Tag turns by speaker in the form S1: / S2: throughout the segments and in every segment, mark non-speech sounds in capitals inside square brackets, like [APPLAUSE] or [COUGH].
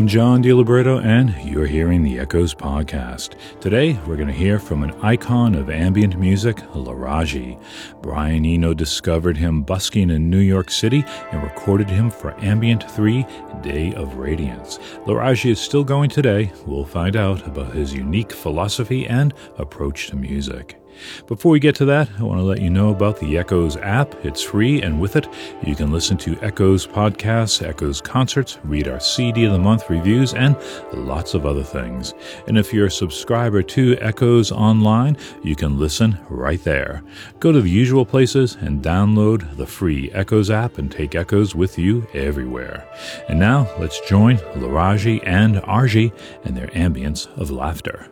S1: I'm John DiLiberto, and you're hearing the Echoes podcast. Today, we're going to hear from an icon of ambient music, Laraaji. Brian Eno discovered him busking in New York City and recorded him for Ambient 3 Day of Radiance. Laraaji is still going today. We'll find out about his unique philosophy and approach to music. Before we get to that, I want to let you know about the Echoes app. It's free, and with it, you can listen to Echoes podcasts, Echoes concerts, read our CD of the Month reviews, and lots of other things. And if you're a subscriber to Echoes Online, you can listen right there. Go to the usual places and download the free Echoes app and take Echoes with you everywhere. And now, let's join Laraaji and Arji and their ambience of laughter.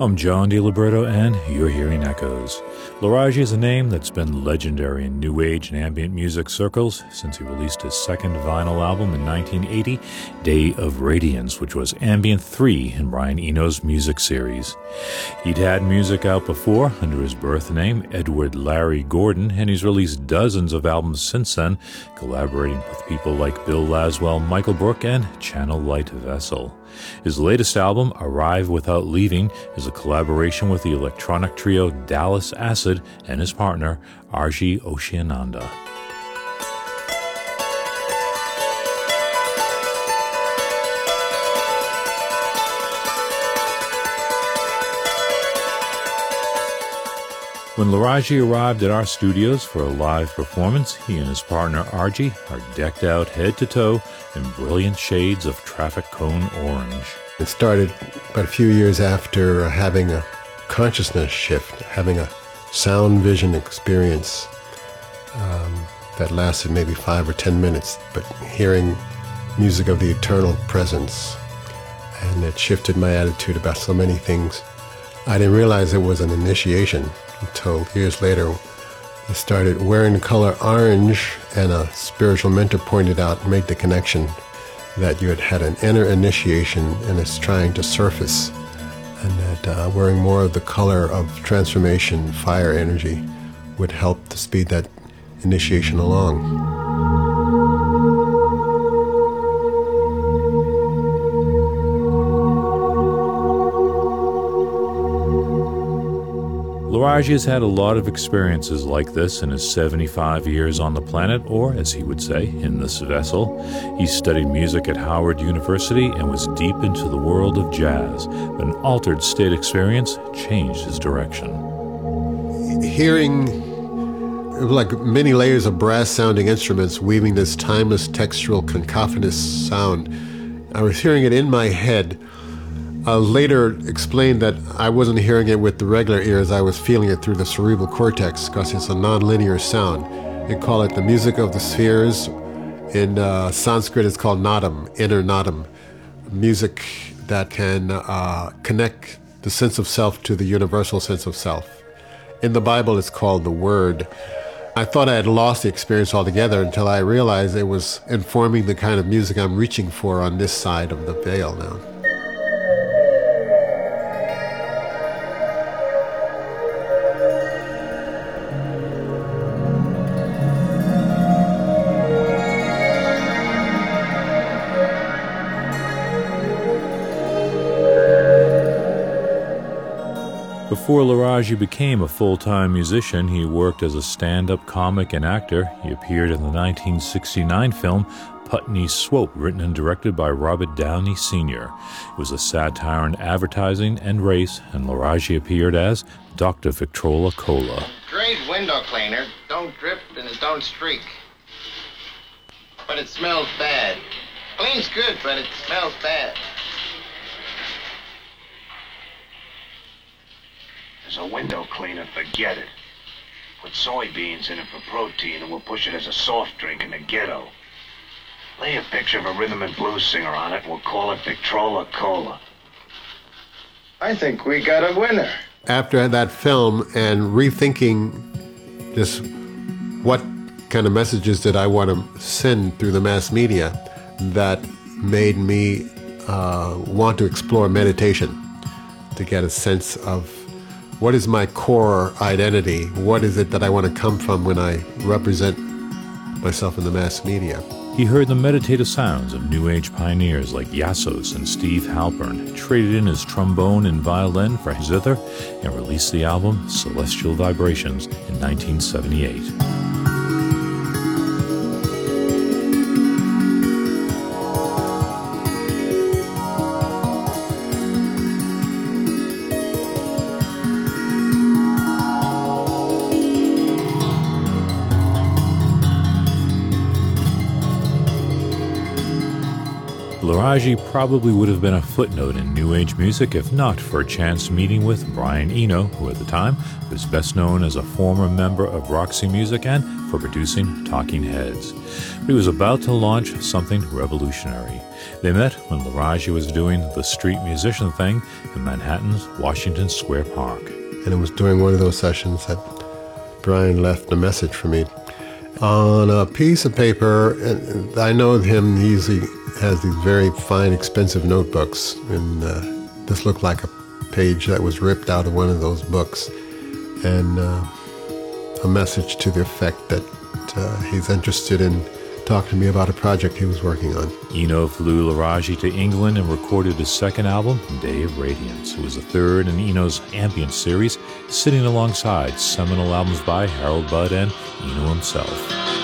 S1: I'm John DiLiberto, and you're hearing Echoes. Laraaji is a name that's been legendary in New Age and ambient music circles since he released his second vinyl album in 1980, Day of Radiance, which was Ambient 3 in Brian Eno's music series. He'd had music out before under his birth name, Edward Larry Gordon, and he's released dozens of albums since then, collaborating with people like Bill Laswell, Michael Brook, and Channel Light Vessel. His latest album, Arrive Without Leaving, is a collaboration with the electronic trio Dallas Acid and his partner, Arji Oceananda. When Laraaji arrived at our studios for a live performance, he and his partner Arji are decked out head to toe in brilliant shades of traffic cone orange.
S2: It started about a few years after having a consciousness shift, having a sound vision experience um, that lasted maybe five or ten minutes, but hearing music of the eternal presence. And it shifted my attitude about so many things. I didn't realize it was an initiation until years later. I started wearing the color orange, and a spiritual mentor pointed out, made the connection that you had had an inner initiation and it's trying to surface, and that uh, wearing more of the color of transformation, fire energy, would help to speed that initiation along.
S1: Laraaji has had a lot of experiences like this in his 75 years on the planet, or as he would say, in this vessel. He studied music at Howard University and was deep into the world of jazz, an altered state experience changed his direction.
S2: Hearing like many layers of brass sounding instruments weaving this timeless textural cacophonous sound, I was hearing it in my head uh, later explained that I wasn't hearing it with the regular ears, I was feeling it through the cerebral cortex because it's a nonlinear sound. They call it the music of the spheres. In uh, Sanskrit, it's called nadam, inner nadam, music that can uh, connect the sense of self to the universal sense of self. In the Bible, it's called the Word. I thought I had lost the experience altogether until I realized it was informing the kind of music I'm reaching for on this side of the veil now.
S1: Before Laraaji became a full time musician, he worked as a stand up comic and actor. He appeared in the 1969 film Putney Swope, written and directed by Robert Downey Sr. It was a satire on advertising and race, and Laraaji appeared as Dr. Victrola Cola.
S3: Great window cleaner. Don't drip and it don't streak. But it smells bad. Cleans good, but it smells bad.
S4: As a window cleaner, forget it. Put soybeans in it for protein and we'll push it as a soft drink in the ghetto. Lay a picture of a rhythm and blues singer on it we'll call it Victrola Cola.
S3: I think we got a winner.
S2: After that film and rethinking just what kind of messages did I want to send through the mass media, that made me uh, want to explore meditation to get a sense of what is my core identity? What is it that I want to come from when I represent myself in the mass media?
S1: He heard the meditative sounds of New Age pioneers like Iassos and Steve Halpern, traded in his trombone and violin for his zither, and released the album Celestial Vibrations in 1978. Laraaji probably would have been a footnote in New Age music if not for a chance meeting with Brian Eno, who at the time was best known as a former member of Roxy Music and for producing Talking Heads. But he was about to launch something revolutionary. They met when Laraaji was doing the street musician thing in Manhattan's Washington Square Park.
S2: And it was during one of those sessions that Brian left a message for me on a piece of paper. I know him, he's has these very fine, expensive notebooks, and uh, this looked like a page that was ripped out of one of those books, and uh, a message to the effect that uh, he's interested in talking to me about a project he was working on.
S1: Eno flew Laraaji to England and recorded his second album, Day of Radiance. It was the third in Eno's ambient series, sitting alongside seminal albums by Harold Budd and Eno himself.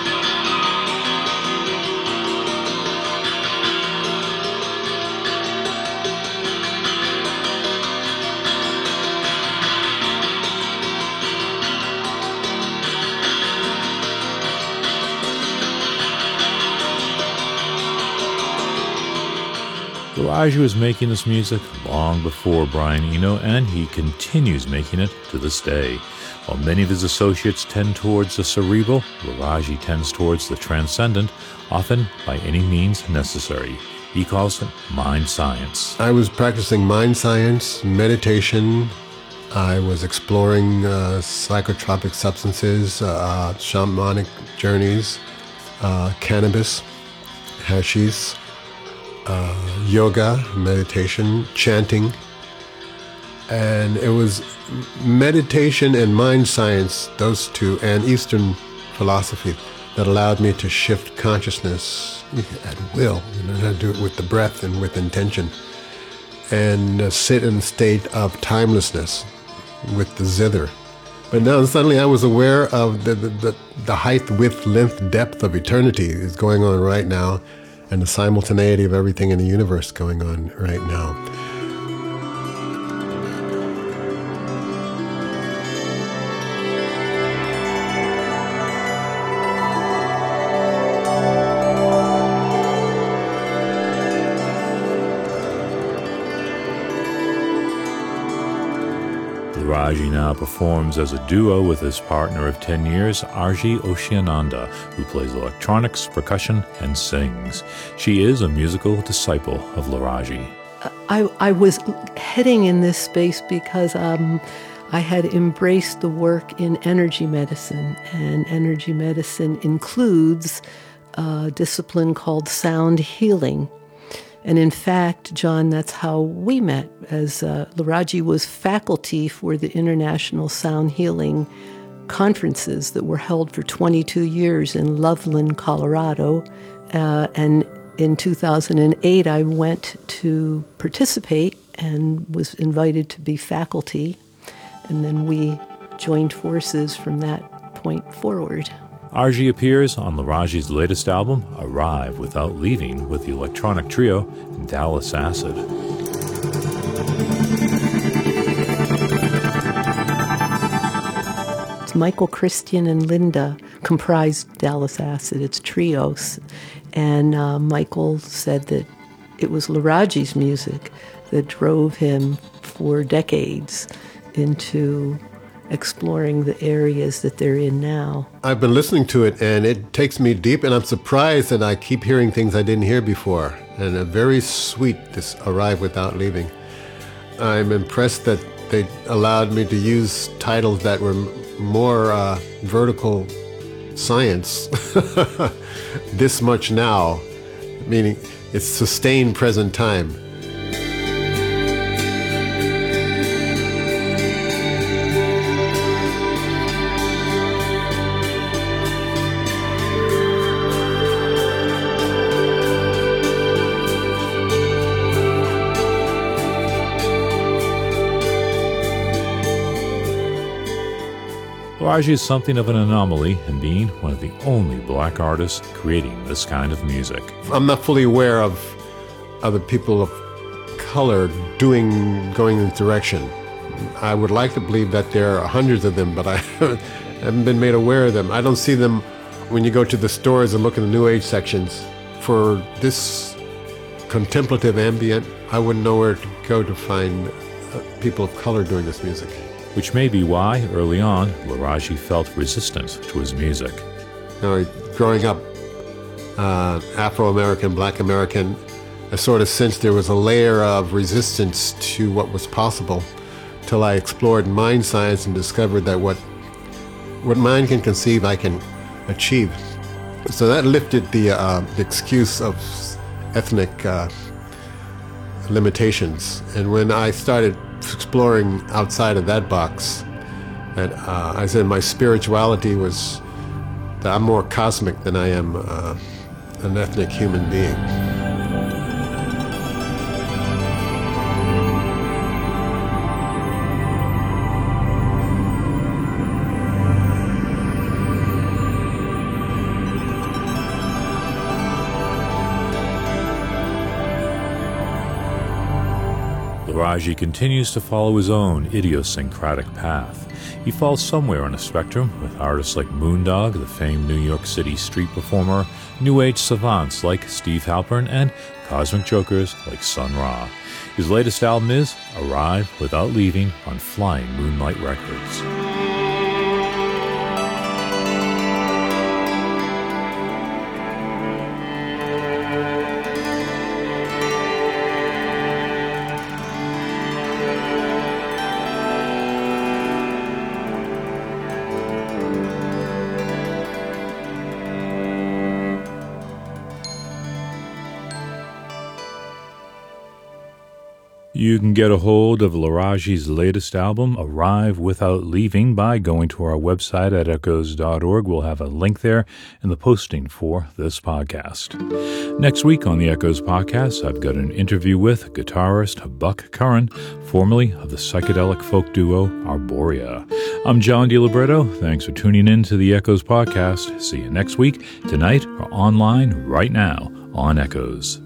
S1: Laraaji was making this music long before Brian Eno, and he continues making it to this day. While many of his associates tend towards the cerebral, Laraaji tends towards the transcendent, often by any means necessary. He calls it mind science.
S2: I was practicing mind science, meditation. I was exploring uh, psychotropic substances, uh, shamanic journeys, uh, cannabis, hashish, uh, yoga, meditation, chanting. And it was meditation and mind science, those two, and Eastern philosophy that allowed me to shift consciousness at will. You know, how to do it with the breath and with intention. And uh, sit in a state of timelessness with the zither. But now suddenly I was aware of the, the, the, the height, width, length, depth of eternity is going on right now and the simultaneity of everything in the universe going on right now.
S1: Raji now performs as a duo with his partner of 10 years, Arji Oceananda, who plays electronics, percussion, and sings. She is a musical disciple of Laraaji.
S5: I, I was heading in this space because um, I had embraced the work in energy medicine, and energy medicine includes a discipline called sound healing. And in fact, John, that's how we met, as uh, Laraaji was faculty for the International Sound Healing conferences that were held for 22 years in Loveland, Colorado. Uh, and in 2008, I went to participate and was invited to be faculty. And then we joined forces from that point forward.
S1: Arji appears on Laraaji's latest album, Arrive Without Leaving, with the electronic trio Dallas Acid.
S5: It's Michael, Christian, and Linda comprised Dallas Acid. It's trios. And uh, Michael said that it was Laraaji's music that drove him for decades into exploring the areas that they're in now.
S2: I've been listening to it and it takes me deep, and I'm surprised that I keep hearing things I didn't hear before. And a very sweet, this Arrive Without Leaving. I'm impressed that they allowed me to use titles that were more uh, vertical science. [LAUGHS] this much now, meaning it's sustained present time.
S1: Laraaji is something of an anomaly in being one of the only black artists creating this kind of music.
S2: I'm not fully aware of other people of color doing going in this direction. I would like to believe that there are hundreds of them, but I [LAUGHS] haven't been made aware of them. I don't see them when you go to the stores and look in the New Age sections. For this contemplative ambient, I wouldn't know where to go to find uh, people of color doing this music.
S1: Which may be why, early on, Laraaji felt resistant to his music.
S2: You know, growing up uh, Afro American, Black American, I sort of sensed there was a layer of resistance to what was possible till I explored mind science and discovered that what what mind can conceive, I can achieve. So that lifted the, uh, the excuse of ethnic uh, limitations. And when I started exploring outside of that box, and uh, I said my spirituality was that I'm more cosmic than I am uh, an ethnic human being.
S1: Laraaji continues to follow his own idiosyncratic path. He falls somewhere on a spectrum with artists like Moondog, the famed New York City street performer, New Age savants like Steve Halpern, and cosmic jokers like Sun Ra. His latest album is Arrive Without Leaving on Flying Moonlight Records. You can get a hold of Laraaji's latest album, Arrive Without Leaving, by going to our website at echoes.org. We'll have a link there in the posting for this podcast. Next week on the Echoes podcast, I've got an interview with guitarist Buck Curran, formerly of the psychedelic folk duo Arborea. I'm John DiLiberto. Thanks for tuning in to the Echoes podcast. See you next week, tonight, or online right now on Echoes.